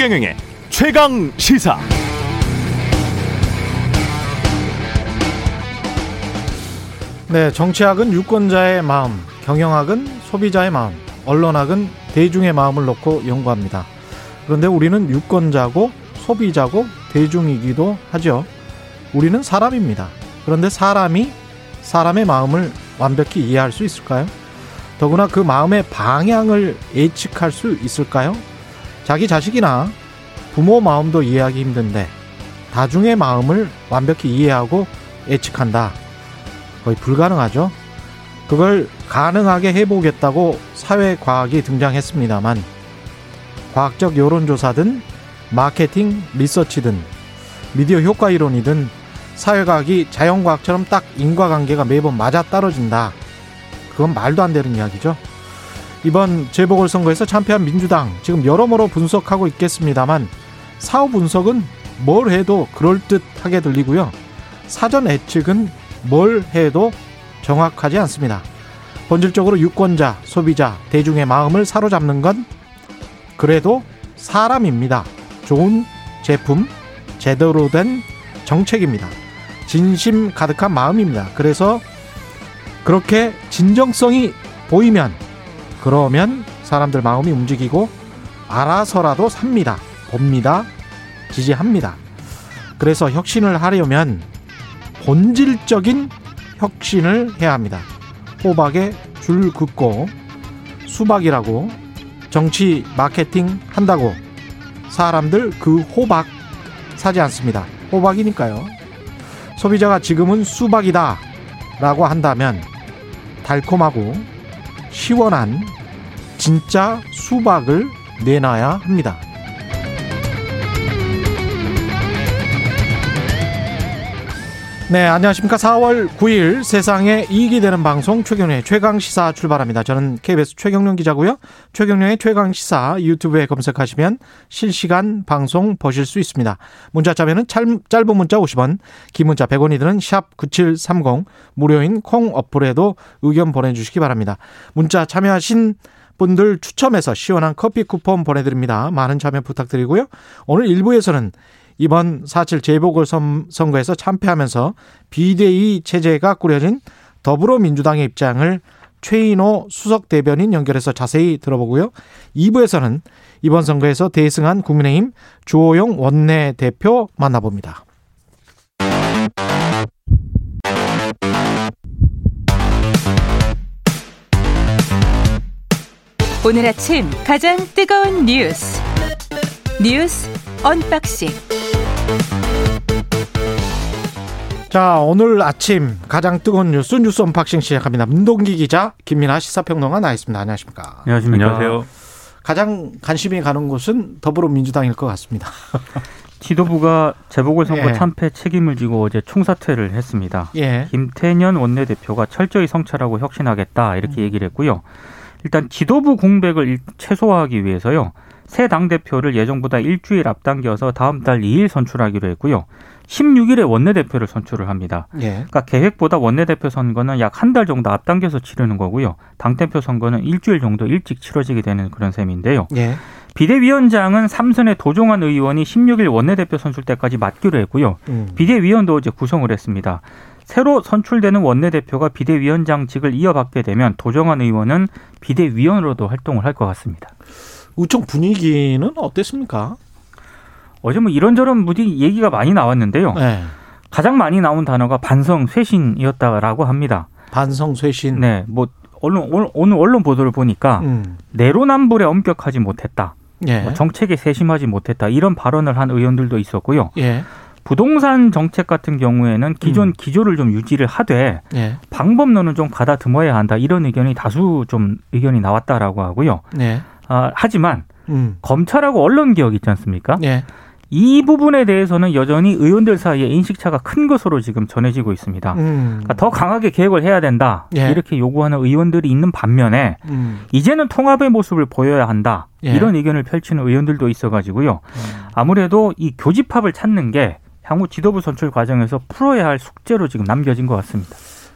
최경영의 최강 시사. 네, 정치학은 유권자의 마음, 경영학은 소비자의 마음, 언론학은 대중의 마음을 놓고 연구합니다. 그런데 우리는 유권자고 소비자고 대중이기도 하죠. 우리는 사람입니다. 그런데 사람이 사람의 마음을 완벽히 이해할 수 있을까요? 더구나 그 마음의 방향을 예측할 수 있을까요? 자기 자식이나 부모 마음도 이해하기 힘든데 다중의 마음을 완벽히 이해하고 예측한다. 거의 불가능하죠. 그걸 가능하게 해보겠다고 사회과학이 등장했습니다만 과학적 여론조사든 마케팅 리서치든 미디어 효과 이론이든 사회과학이 자연과학처럼 딱 인과관계가 매번 맞아 떨어진다. 그건 말도 안 되는 이야기죠. 이번 재보궐선거에서 참패한 민주당 지금 여러모로 분석하고 있겠습니다만 사후 분석은 뭘 해도 그럴듯하게 들리고요. 사전 예측은 뭘 해도 정확하지 않습니다. 본질적으로 유권자, 소비자, 대중의 마음을 사로잡는 건 그래도 사람입니다. 좋은 제품, 제대로 된 정책입니다. 진심 가득한 마음입니다. 그래서 그렇게 진정성이 보이면 그러면 사람들 마음이 움직이고 알아서라도 삽니다. 봅니다. 지지합니다. 그래서 혁신을 하려면 본질적인 혁신을 해야 합니다. 호박에 줄 긋고 수박이라고 정치 마케팅 한다고 사람들 그 호박 사지 않습니다. 호박이니까요. 소비자가 지금은 수박이다 라고 한다면 달콤하고 시원한 진짜 수박을 내놔야 합니다. 네, 안녕하십니까. 4월 9일 세상에 이익이 되는 방송 최경련의 최강시사 출발합니다. 저는 KBS 최경련 기자고요. 최경련의 최강시사 유튜브에 검색하시면 실시간 방송 보실 수 있습니다. 문자 자면은 짧은 문자 50원, 긴 문자 100원이 드는 샵 9730, 무료인 콩 어플에도 의견 보내주시기 바랍니다. 문자 참여하신 분들 추첨해서 시원한 커피 쿠폰 보내드립니다. 많은 참여 부탁드리고요. 오늘 1부에서는 이번 4.7 재보궐선거에서 참패하면서 비대위 체제가 꾸려진 더불어민주당의 입장을 최인호 수석 대변인 연결해서 자세히 들어보고요. 2부에서는 이번 선거에서 대승한 국민의힘 주호영 원내대표 만나봅니다. 오늘 아침 가장 뜨거운 뉴스 뉴스 unboxing 자, 오늘 아침 가장 뜨거운 뉴스 뉴스 unboxing 시작합니다. 민동기 기자, 김민아 시사평론가 나와 있습니다. 안녕하십니까? 안녕하십니까? 안녕하세요. 가장 관심이 가는 곳은 더불어민주당일 것 같습니다. 지도부가 재보궐선거 예. 참패 책임을 지고 어제 총사퇴를 했습니다. 예. 김태년 원내대표가 철저히 성찰하고 혁신하겠다 이렇게 음. 얘기를 했고요. 일단 지도부 공백을 최소화하기 위해서요. 새 당대표를 예정보다 일주일 앞당겨서 다음 달 2일 선출하기로 했고요. 16일에 원내대표를 선출을 합니다. 예. 그러니까 계획보다 원내대표 선거는 약 한 달 정도 앞당겨서 치르는 거고요. 당대표 선거는 일주일 정도 일찍 치러지게 되는 그런 셈인데요. 예. 비대위원장은 삼선의 도종환 의원이 16일 원내대표 선출 때까지 맡기로 했고요. 음. 비대위원도 어제 구성을 했습니다. 새로 선출되는 원내대표가 비대위원장직을 이어받게 되면 도정환 의원은 비대위원으로도 활동을 할 것 같습니다. 우총 분위기는 어땠습니까? 어제 뭐 이런저런 무디 얘기가 많이 나왔는데요. 네. 가장 많이 나온 단어가 반성 쇄신이었다라고 합니다. 반성 쇄신. 네, 뭐 언론 오늘 언론 보도를 보니까 음. 내로남불에 엄격하지 못했다. 예. 뭐 정책에 세심하지 못했다. 이런 발언을 한 의원들도 있었고요. 예. 부동산 정책 같은 경우에는 기존 음. 기조를 좀 유지를 하되 예. 방법론은 좀 가다듬어야 한다. 이런 의견이 다수 좀 의견이 나왔다라고 하고요. 예. 아, 하지만 음. 검찰하고 언론 개혁 있지 않습니까? 예. 이 부분에 대해서는 여전히 의원들 사이에 인식차가 큰 것으로 지금 전해지고 있습니다. 음. 그러니까 더 강하게 개혁을 해야 된다. 예. 이렇게 요구하는 의원들이 있는 반면에 음. 이제는 통합의 모습을 보여야 한다. 예. 이런 의견을 펼치는 의원들도 있어가지고요. 음. 아무래도 이 교집합을 찾는 게 향후 지도부 선출 과정에서 풀어야 할 숙제로 지금 남겨진 것 같습니다.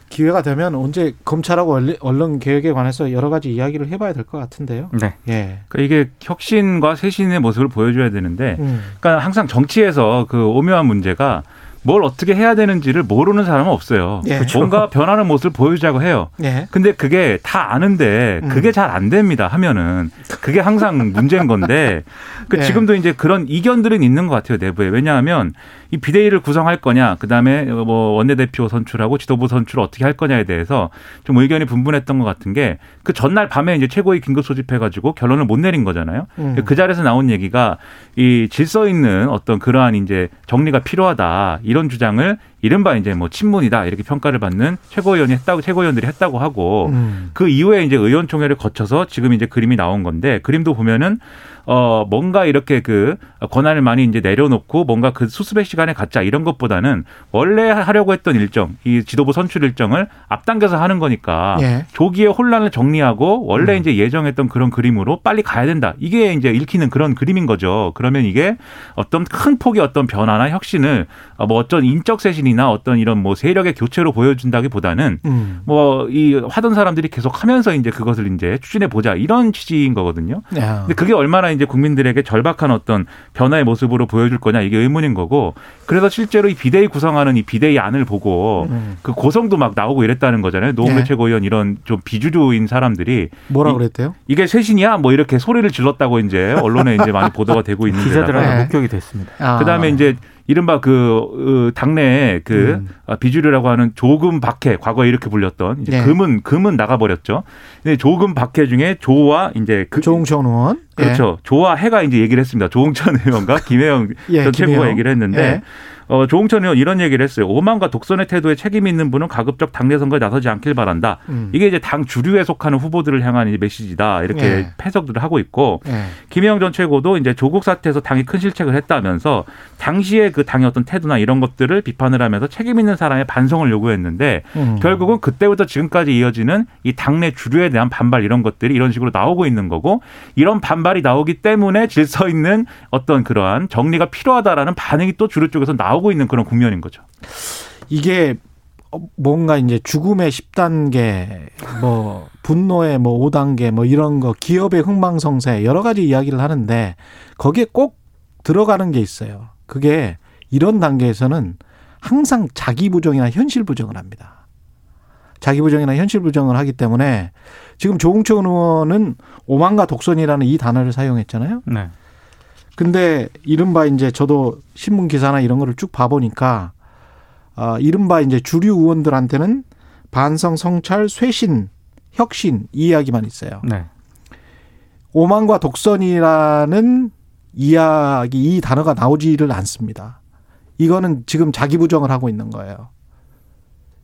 기회가 되면 언제 검찰하고 언론 개혁에 관해서 여러 가지 이야기를 해봐야 될 것 같은데요. 네. 예. 그러니까 이게 혁신과 쇄신의 모습을 보여줘야 되는데, 음. 그러니까 항상 정치에서 그 오묘한 문제가 뭘 어떻게 해야 되는지를 모르는 사람은 없어요. 예. 뭔가 변하는 모습을 보여주자고 해요. 예. 근데 그게 다 아는데 그게 음. 잘안 됩니다. 하면은 그게 항상 문제인 건데 그 예. 지금도 이제 그런 이견들은 있는 것 같아요 내부에 왜냐하면 이 비대위를 구성할 거냐, 그 다음에 뭐 원내대표 선출하고 지도부 선출을 어떻게 할 거냐에 대해서 좀 의견이 분분했던 것 같은 게 그 전날 밤에 이제 최고위 긴급 소집해가지고 결론을 못 내린 거잖아요. 음. 그 자리에서 나온 얘기가 이 질서 있는 어떤 그러한 이제 정리가 필요하다 이런 주장을 이른바 이제 뭐 친문이다 이렇게 평가를 받는 최고위원이 했다고 최고위원들이 했다고 하고 음. 그 이후에 이제 의원총회를 거쳐서 지금 이제 그림이 나온 건데 그림도 보면은 어 뭔가 이렇게 그 권한을 많이 이제 내려놓고 뭔가 그 수습의 시간에 갖자 이런 것보다는 원래 하려고 했던 일정 이 지도부 선출 일정을 앞당겨서 하는 거니까 예. 조기에 혼란을 정리하고 원래 음. 이제 예정했던 그런 그림으로 빨리 가야 된다 이게 이제 읽히는 그런 그림인 거죠. 그러면 이게 어떤 큰 폭의 어떤 변화나 혁신을 어, 뭐 어떤 인적 쇄신이 나 어떤 이런 뭐 세력의 교체로 보여준다기보다는 음. 뭐이 하던 사람들이 계속 하면서 이제 그것을 이제 추진해 보자 이런 취지인 거거든요. 야. 근데 그게 얼마나 이제 국민들에게 절박한 어떤 변화의 모습으로 보여줄 거냐 이게 의문인 거고 그래서 실제로 이 비대위 구성하는 이 비대위 안을 보고 음. 그 고성도 막 나오고 이랬다는 거잖아요. 노무현 네. 최고위원 이런 좀 비주류인 사람들이 뭐라 그랬대요? 이 게 쇄신이야 뭐 이렇게 소리를 질렀다고 이제 언론에 이제 많이 보도가 되고 있는 기자들한테 네. 목격이 됐습니다. 아. 그다음에 이제 이른바 그 당내에 그 음. 아, 비주류라고 하는 조금 박해 과거에 이렇게 불렸던 이제 네. 금은 금은 나가버렸죠. 근데 조금 박해 중에 조와 이제 그 조홍천 의원 그렇죠. 예. 조와 해가 이제 얘기를 했습니다. 조홍천 의원과 김혜영 예, 전 최고가 얘기를 했는데. 예. 어, 조홍천 의원 이런 얘기를 했어요. 오만과 독선의 태도에 책임 있는 분은 가급적 당내 선거에 나서지 않길 바란다. 음. 이게 이제 당 주류에 속하는 후보들을 향한 메시지다. 이렇게 네. 해석들을 하고 있고 네. 김영 전 최고도 이제 조국 사태에서 당이 큰 실책을 했다면서 당시에 그 당의 어떤 태도나 이런 것들을 비판을 하면서 책임 있는 사람의 반성을 요구했는데 음. 결국은 그때부터 지금까지 이어지는 이 당내 주류에 대한 반발 이런 것들이 이런 식으로 나오고 있는 거고 이런 반발이 나오기 때문에 질서 있는 어떤 그러한 정리가 필요하다라는 반응이 또 주류 쪽에서 나오고 나오고 있는 그런 국면인 거죠. 이게 뭔가 이제 죽음의 10단계, 뭐 분노의 뭐 5단계, 뭐 이런 거 기업의 흥망성쇠 여러 가지 이야기를 하는데 거기에 꼭 들어가는 게 있어요. 그게 이런 단계에서는 항상 자기 부정이나 현실 부정을 합니다. 자기 부정이나 현실 부정을 하기 때문에 지금 조홍천 의원은 오만과 독선이라는 이 단어를 사용했잖아요. 네. 근데 이른바 이제 저도 신문 기사나 이런 거를 쭉 봐보니까 아, 이른바 이제 주류 의원들한테는 반성, 성찰, 쇄신, 혁신 이 이야기만 있어요. 네. 오만과 독선이라는 이야기 이 단어가 나오지를 않습니다. 이거는 지금 자기 부정을 하고 있는 거예요.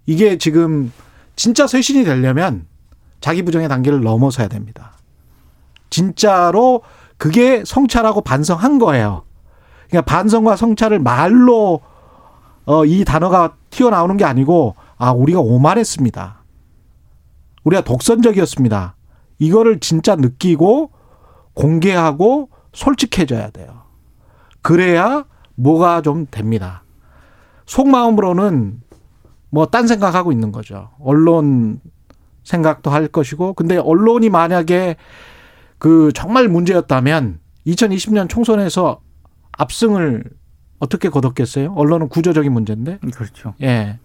이게 지금 진짜 쇄신이 되려면 자기 부정의 단계를 넘어서야 됩니다. 진짜로 그게 성찰하고 반성한 거예요. 그러니까 반성과 성찰을 말로 어, 이 단어가 튀어나오는 게 아니고 아 우리가 오만했습니다. 우리가 독선적이었습니다. 이거를 진짜 느끼고 공개하고 솔직해져야 돼요. 그래야 뭐가 좀 됩니다. 속마음으로는 뭐 딴 생각하고 있는 거죠. 언론 생각도 할 것이고 근데 언론이 만약에 그 정말 문제였다면 2020년 총선에서 압승을 어떻게 거뒀겠어요? 언론은 구조적인 문제인데. 그렇죠. 예.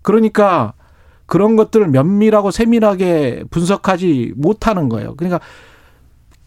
그러니까 그런 것들을 면밀하고 세밀하게 분석하지 못하는 거예요. 그러니까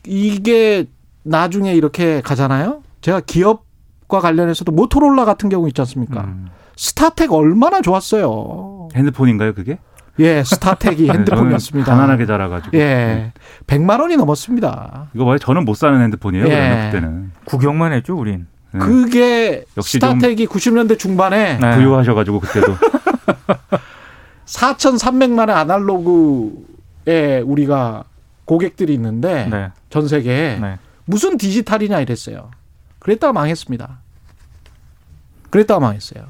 이게 나중에 이렇게 가잖아요. 제가 기업과 관련해서도 모토롤라 같은 경우 있지 않습니까? 음. 스타텍 얼마나 좋았어요. 핸드폰인가요, 그게? 예, 스타텍이 네, 핸드폰이었습니다. 가난하게 자라가지고. 예. 100만 원이 넘었습니다. 이거 봐요. 저는 못 사는 핸드폰이에요. 예. 그때는. 구경만 했죠, 우린. 네. 그게 역시 스타텍이 90년대 중반에 네. 부유하셔가지고 그때도 4,300만의 아날로그에 우리가 고객들이 있는데 네. 전 세계에 네. 무슨 디지털이냐 이랬어요. 그랬다가 망했습니다. 그랬다가 망했어요.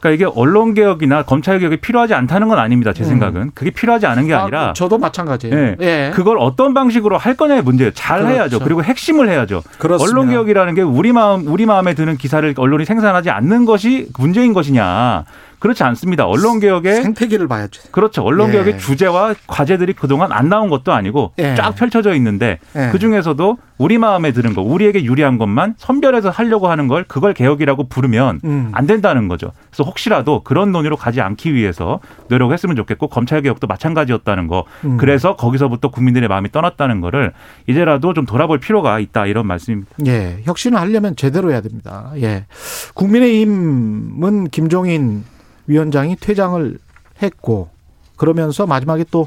그러니까 이게 언론 개혁이나 검찰 개혁이 필요하지 않다는 건 아닙니다. 제 음. 생각은 그게 필요하지 않은 게 아, 아니라 저도 마찬가지예요. 네. 예. 그걸 어떤 방식으로 할 거냐의 문제예요. 잘 그렇죠. 해야죠. 그리고 핵심을 해야죠. 그렇습니다. 언론 개혁이라는 게 우리 마음 우리 마음에 드는 기사를 언론이 생산하지 않는 것이 문제인 것이냐. 그렇지 않습니다. 언론 개혁의 생태계를 봐야죠. 그렇죠. 언론 개혁의 예. 주제와 과제들이 그동안 안 나온 것도 아니고 예. 쫙 펼쳐져 있는데 예. 그 중에서도 우리 마음에 드는 거, 우리에게 유리한 것만 선별해서 하려고 하는 걸 그걸 개혁이라고 부르면 음. 안 된다는 거죠. 그래서 혹시라도 그런 논의로 가지 않기 위해서 노력했으면 좋겠고 검찰 개혁도 마찬가지였다는 거. 음. 그래서 거기서부터 국민들의 마음이 떠났다는 거를 이제라도 좀 돌아볼 필요가 있다 이런 말씀입니다. 예, 혁신을 하려면 제대로 해야 됩니다. 예, 국민의힘은 김종인 위원장이 퇴장을 했고 그러면서 마지막에 또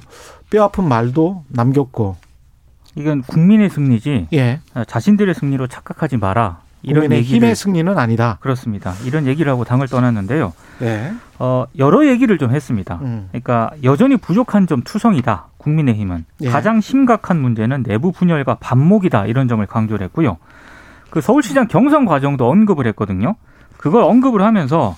뼈아픈 말도 남겼고 이건 국민의 승리지 예. 자신들의 승리로 착각하지 마라. 이런 얘기를 힘의 승리는 아니다. 그렇습니다. 이런 얘기를 하고 당을 떠났는데요. 네. 어, 여러 얘기를 좀 했습니다. 음. 그러니까 여전히 부족한 점 투성이다. 국민의힘은 예. 가장 심각한 문제는 내부 분열과 반목이다. 이런 점을 강조를 했고요. 그 서울시장 경선 과정도 언급을 했거든요. 그걸 언급을 하면서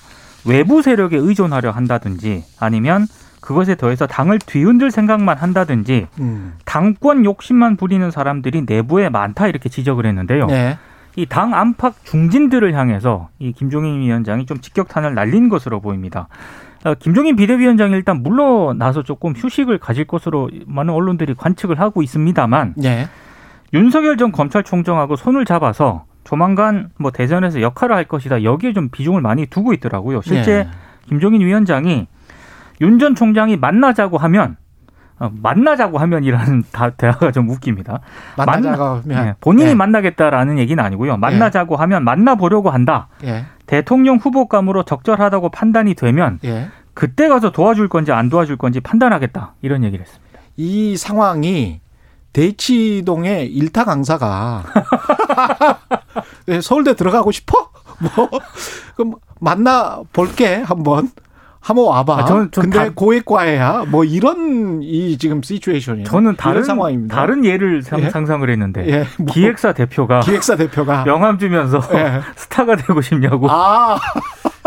외부 세력에 의존하려 한다든지 아니면 그것에 더해서 당을 뒤흔들 생각만 한다든지 음. 당권 욕심만 부리는 사람들이 내부에 많다 이렇게 지적을 했는데요. 네. 이당 안팎 중진들을 향해서 이 김종인 위원장이 좀 직격탄을 날린 것으로 보입니다. 어, 김종인 비대위원장이 일단 물러나서 조금 휴식을 가질 것으로 많은 언론들이 관측을 하고 있습니다만 네. 윤석열 전 검찰총장하고 손을 잡아서 조만간 뭐 대선에서 역할을 할 것이다. 여기에 좀 비중을 많이 두고 있더라고요. 실제 네. 김종인 위원장이 윤 전 총장이 만나자고 하면 어, 만나자고 하면이라는 다, 대화가 좀 웃깁니다. 만나자고 만나, 하면 네, 본인이 예. 만나겠다라는 얘기는 아니고요. 만나자고 예. 하면 만나보려고 한다. 예. 대통령 후보감으로 적절하다고 판단이 되면 예. 그때 가서 도와줄 건지 안 도와줄 건지 판단하겠다 이런 얘기를 했습니다. 이 상황이 대치동의 일타 강사가 네, 서울대 들어가고 싶어? 뭐 그럼 만나 볼게 한번. 한번 와봐. 아, 저는, 근데 다, 고액과외야. 뭐 이런 이 지금 시츄에이션이에요. 저는 다른 상황입니다. 다른 예를 상, 예? 상을 했는데 예? 뭐, 기획사 대표가 기획사 대표가 명함 주면서 예. 스타가 되고 싶냐고. 아.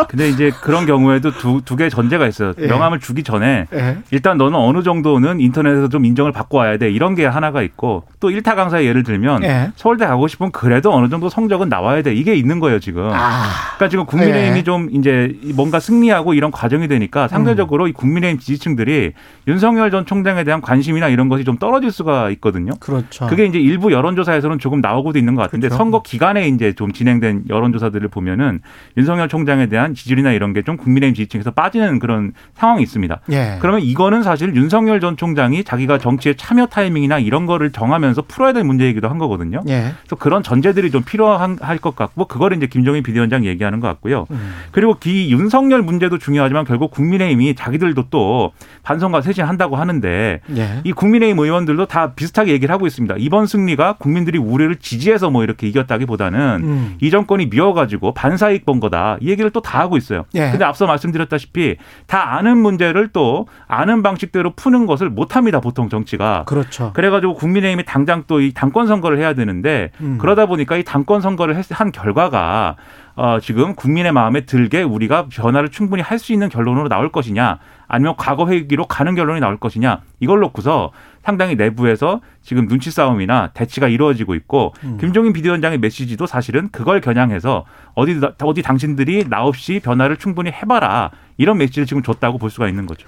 근데 이제 그런 경우에도 두 두개 전제가 있어요. 예. 명함을 주기 전에 예. 일단 너는 어느 정도는 인터넷에서 좀 인정을 받고 와야 돼. 이런 게 하나가 있고 또 일타 강사의 예를 들면 예. 서울대 가고 싶으면 그래도 어느 정도 성적은 나와야 돼. 이게 있는 거예요 지금. 아. 그러니까 지금 국민의힘이 예. 좀 이제 뭔가 승리하고 이런 과정이 되니까 상대적으로 음. 이 국민의힘 지지층들이 윤석열 전 총장에 대한 관심이나 이런 것이 좀 떨어질 수가 있거든요. 그렇죠. 그게 이제 일부 여론조사에서는 조금 나오고도 있는 것 같은데 그렇죠. 선거 기간에 이제 좀 진행된 여론조사들을 보면은 윤석열 총장에 대한 대한 지지율이나 이런 게 좀 국민의힘 지지층에서 빠지는 그런 상황이 있습니다. 예. 그러면 이거는 사실 윤석열 전 총장이 자기가 정치에 참여 타이밍이나 이런 거를 정하면 서 풀어야 될 문제이기도 한 거거든요. 예. 그래서 그런 전제들이 좀 필요할 것 같고 그거를 이제 김종인 비대위원장 얘기하는 것 같고요. 음. 그리고 기 윤석열 문제도 중요하지만 결국 국민의힘이 자기들도 또 반성과 쇄신한다고 하는데 예. 이 국민의힘 의원들도 다 비슷하게 얘기를 하고 있습니다. 이번 승리가 국민들이 우리를 지지해서 뭐 이렇게 이겼다기보다는 음. 이 정권이 미워가지고 반사이익 본 거다. 이 얘기를 또 다 하고 있어요. 예. 근데 앞서 말씀드렸다시피 다 아는 문제를 또 아는 방식대로 푸는 것을 못 합니다. 보통 정치가. 그렇죠. 그래가지고 국민의힘이 당장 또 이 당권 선거를 해야 되는데 음. 그러다 보니까 이 당권 선거를 한 결과가 어, 지금 국민의 마음에 들게 우리가 변화를 충분히 할 수 있는 결론으로 나올 것이냐 아니면 과거 회기로 가는 결론이 나올 것이냐 이걸 놓고서 상당히 내부에서 지금 눈치 싸움이나 대치가 이루어지고 있고 음. 김종인 비대위원장의 메시지도 사실은 그걸 겨냥해서 어디 어디 당신들이 나 없이 변화를 충분히 해봐라 이런 메시지를 지금 줬다고 볼 수가 있는 거죠.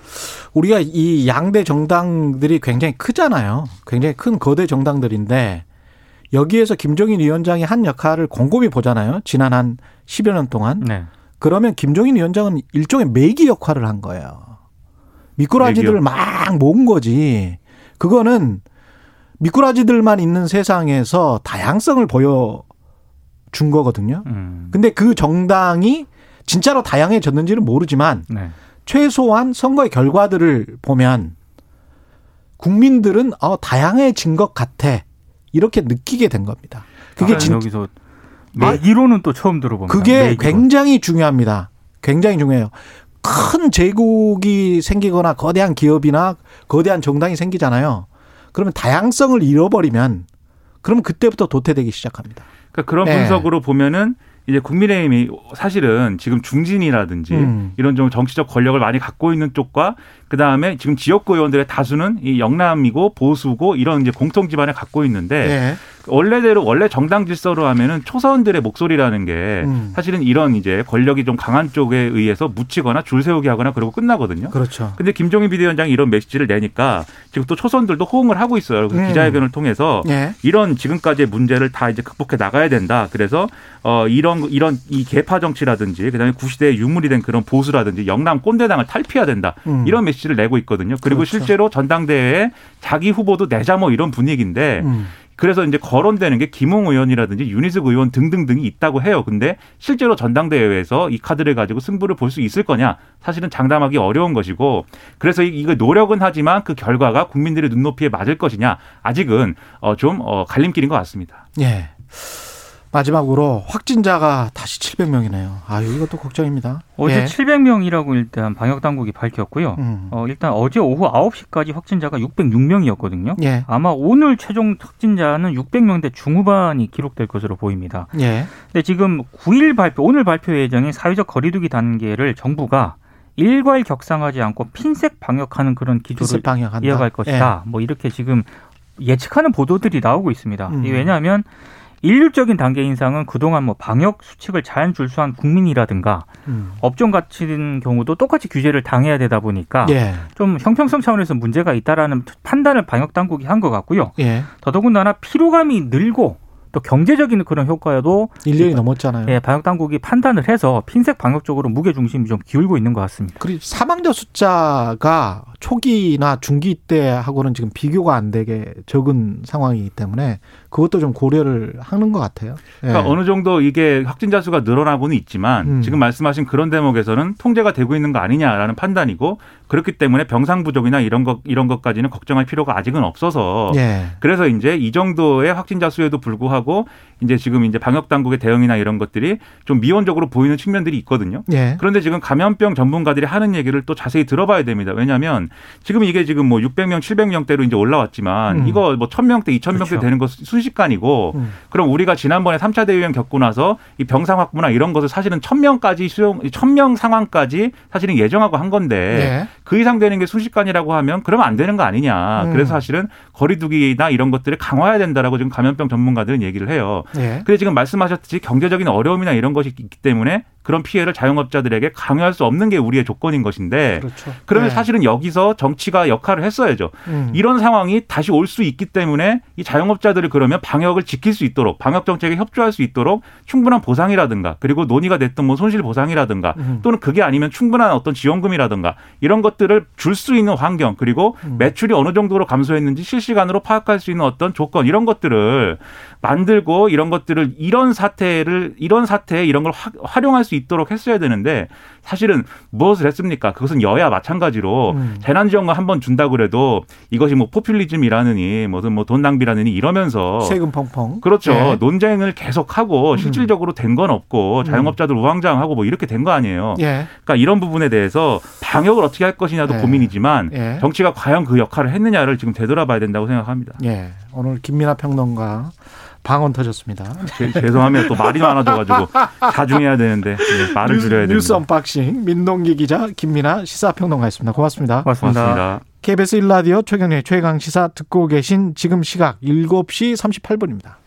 우리가 이 양대 정당들이 굉장히 크잖아요. 굉장히 큰 거대 정당들인데 여기에서 김종인 위원장이 한 역할을 곰곰이 보잖아요. 지난 한 10여 년 동안. 네. 그러면 김종인 위원장은 일종의 매기 역할을 한 거예요. 미꾸라지들을 막 모은 거지. 그거는 미꾸라지들만 있는 세상에서 다양성을 보여준 거거든요. 음. 근데 그 정당이 진짜로 다양해졌는지는 모르지만 네. 최소한 선거의 결과들을 보면 국민들은 어 다양해진 것 같아. 이렇게 느끼게 된 겁니다. 그게 아, 진... 여기서 아, 또 처음 들어봅니다. 그게 매기로. 굉장히 중요합니다. 굉장히 중요해요. 큰 제국이 생기거나 거대한 기업이나 거대한 정당이 생기잖아요. 그러면 다양성을 잃어버리면 그러면 그때부터 도태되기 시작합니다. 그러니까 그런 네. 분석으로 보면은 이제 국민의힘이 사실은 지금 중진이라든지 음. 이런 좀 정치적 권력을 많이 갖고 있는 쪽과 그 다음에 지금 지역구 의원들의 다수는 이 영남이고 보수고 이런 이제 공통 기반을 갖고 있는데 네. 원래대로 원래 정당 질서로 하면은 초선들의 목소리라는 게 음. 사실은 이런 이제 권력이 좀 강한 쪽에 의해서 묻히거나 줄 세우게 하거나 그러고 끝나거든요. 그렇죠. 근데 김종인 비대위원장이 이런 메시지를 내니까 지금 또 초선들도 호응을 하고 있어요. 그 음. 기자회견을 통해서 예. 이런 지금까지의 문제를 다 이제 극복해 나가야 된다. 그래서 어 이런 이런 이 개파 정치라든지 그다음에 구시대의 유물이 된 그런 보수라든지 영남 꼰대당을 탈피해야 된다. 음. 이런 메시지를 내고 있거든요. 그리고 그렇죠. 실제로 전당대회에 자기 후보도 내자 뭐 이런 분위기인데 음. 그래서 이제 거론되는 게 김웅 의원이라든지 윤희숙 의원 등등등이 있다고 해요. 근데 실제로 전당대회에서 이 카드를 가지고 승부를 볼 수 있을 거냐? 사실은 장담하기 어려운 것이고 그래서 이거 노력은 하지만 그 결과가 국민들의 눈높이에 맞을 것이냐? 아직은 어 좀 어 갈림길인 것 같습니다. 예. 마지막으로 확진자가 다시 700명이네요. 아, 이것도 걱정입니다. 어제 예. 700명이라고 일단 방역 당국이 밝혔고요. 음. 어, 일단 어제 오후 9시까지 확진자가 606명이었거든요. 예. 아마 오늘 최종 확진자는 600명대 중후반이 기록될 것으로 보입니다. 예. 근데 지금 9일 발표, 오늘 발표 예정인 사회적 거리두기 단계를 정부가 일괄 격상하지 않고 핀셋 방역하는 그런 기조를 이어갈 것이다. 예. 뭐 이렇게 지금 예측하는 보도들이 나오고 있습니다. 음. 왜냐하면 일률적인 단계 인상은 그동안 뭐 방역 수칙을 잘 준수한 국민이라든가 음. 업종 같은 경우도 똑같이 규제를 당해야 되다 보니까 예. 좀 형평성 차원에서 문제가 있다라는 판단을 방역 당국이 한 것 같고요. 예. 더더군다나 피로감이 늘고 또 경제적인 그런 효과에도 1년이 넘었잖아요. 예, 방역 당국이 판단을 해서 핀셋 방역 쪽으로 무게 중심이 좀 기울고 있는 것 같습니다. 그리고 사망자 숫자가 초기나 중기 때하고는 지금 비교가 안 되게 적은 상황이기 때문에 그것도 좀 고려를 하는 것 같아요. 그러니까 예. 어느 정도 이게 확진자 수가 늘어나고는 있지만 음. 지금 말씀하신 그런 대목에서는 통제가 되고 있는 거 아니냐라는 판단이고 그렇기 때문에 병상 부족이나 이런 것 이런 것까지는 걱정할 필요가 아직은 없어서 예. 그래서 이제 이 정도의 확진자 수에도 불구하고 이제 지금 이제 방역 당국의 대응이나 이런 것들이 좀 미온적으로 보이는 측면들이 있거든요. 예. 그런데 지금 감염병 전문가들이 하는 얘기를 또 자세히 들어봐야 됩니다. 왜냐하면 지금 이게 지금 뭐 600명, 700명대로 이제 올라왔지만 음. 이거 뭐 1000명대, 2000명대 그렇죠. 되는 거 순식간이고 음. 그럼 우리가 지난번에 3차 대유행 겪고 나서 이 병상 확보나 이런 것을 사실은 1000명까지 수용 1000명 상황까지 사실은 예정하고 한 건데 예. 그 이상 되는 게 순식간이라고 하면 그러면 안 되는 거 아니냐. 음. 그래서 사실은 거리두기나 이런 것들을 강화해야 된다라고 지금 감염병 전문가들은 얘기를 해요. 예. 근데 지금 말씀하셨듯이 경제적인 어려움이나 이런 것이 있기 때문에 그런 피해를 자영업자들에게 강요할 수 없는 게 우리의 조건인 것인데 그렇죠. 그러면 네. 사실은 여기서 정치가 역할을 했어야죠. 음. 이런 상황이 다시 올 수 있기 때문에 이 자영업자들을 그러면 방역을 지킬 수 있도록 방역 정책에 협조할 수 있도록 충분한 보상이라든가 그리고 논의가 됐던 뭐 손실 보상이라든가 음. 또는 그게 아니면 충분한 어떤 지원금이라든가 이런 것들을 줄 수 있는 환경 그리고 음. 매출이 어느 정도로 감소했는지 실시간으로 파악할 수 있는 어떤 조건 이런 것들을 만들고 이런 것들을 이런 사태를 이런 사태에 이런 걸 활용할 수 있도록 했어야 되는데 사실은 무엇을 했습니까? 그것은 여야 마찬가지로 음. 재난지원금 한 번 준다 그래도 이것이 뭐 포퓰리즘이라느니 무슨 뭐돈 낭비라느니 이러면서 세금 펑펑 그렇죠 네. 논쟁을 계속하고 음. 실질적으로 된 건 없고 음. 자영업자들 우왕좌왕하고 뭐 이렇게 된 거 아니에요. 예. 그러니까 이런 부분에 대해서 방역을 어떻게 할 것이냐도 예. 고민이지만 예. 정치가 과연 그 역할을 했느냐를 지금 되돌아봐야 된다고 생각합니다. 예. 오늘 김민아 평론가 방언 터졌습니다. 제, 죄송하면 또 말이 많아져가지고 자중해야 되는데 네, 말을 뉴스, 줄여야 됩니다. 뉴스 unboxing 민동기 기자 김민아 시사평론가였습니다. 고맙습니다. 고맙습니다. 고맙습니다. KBS 1라디오 최경영의 최강 시사 듣고 계신 지금 시각 7시 38분입니다.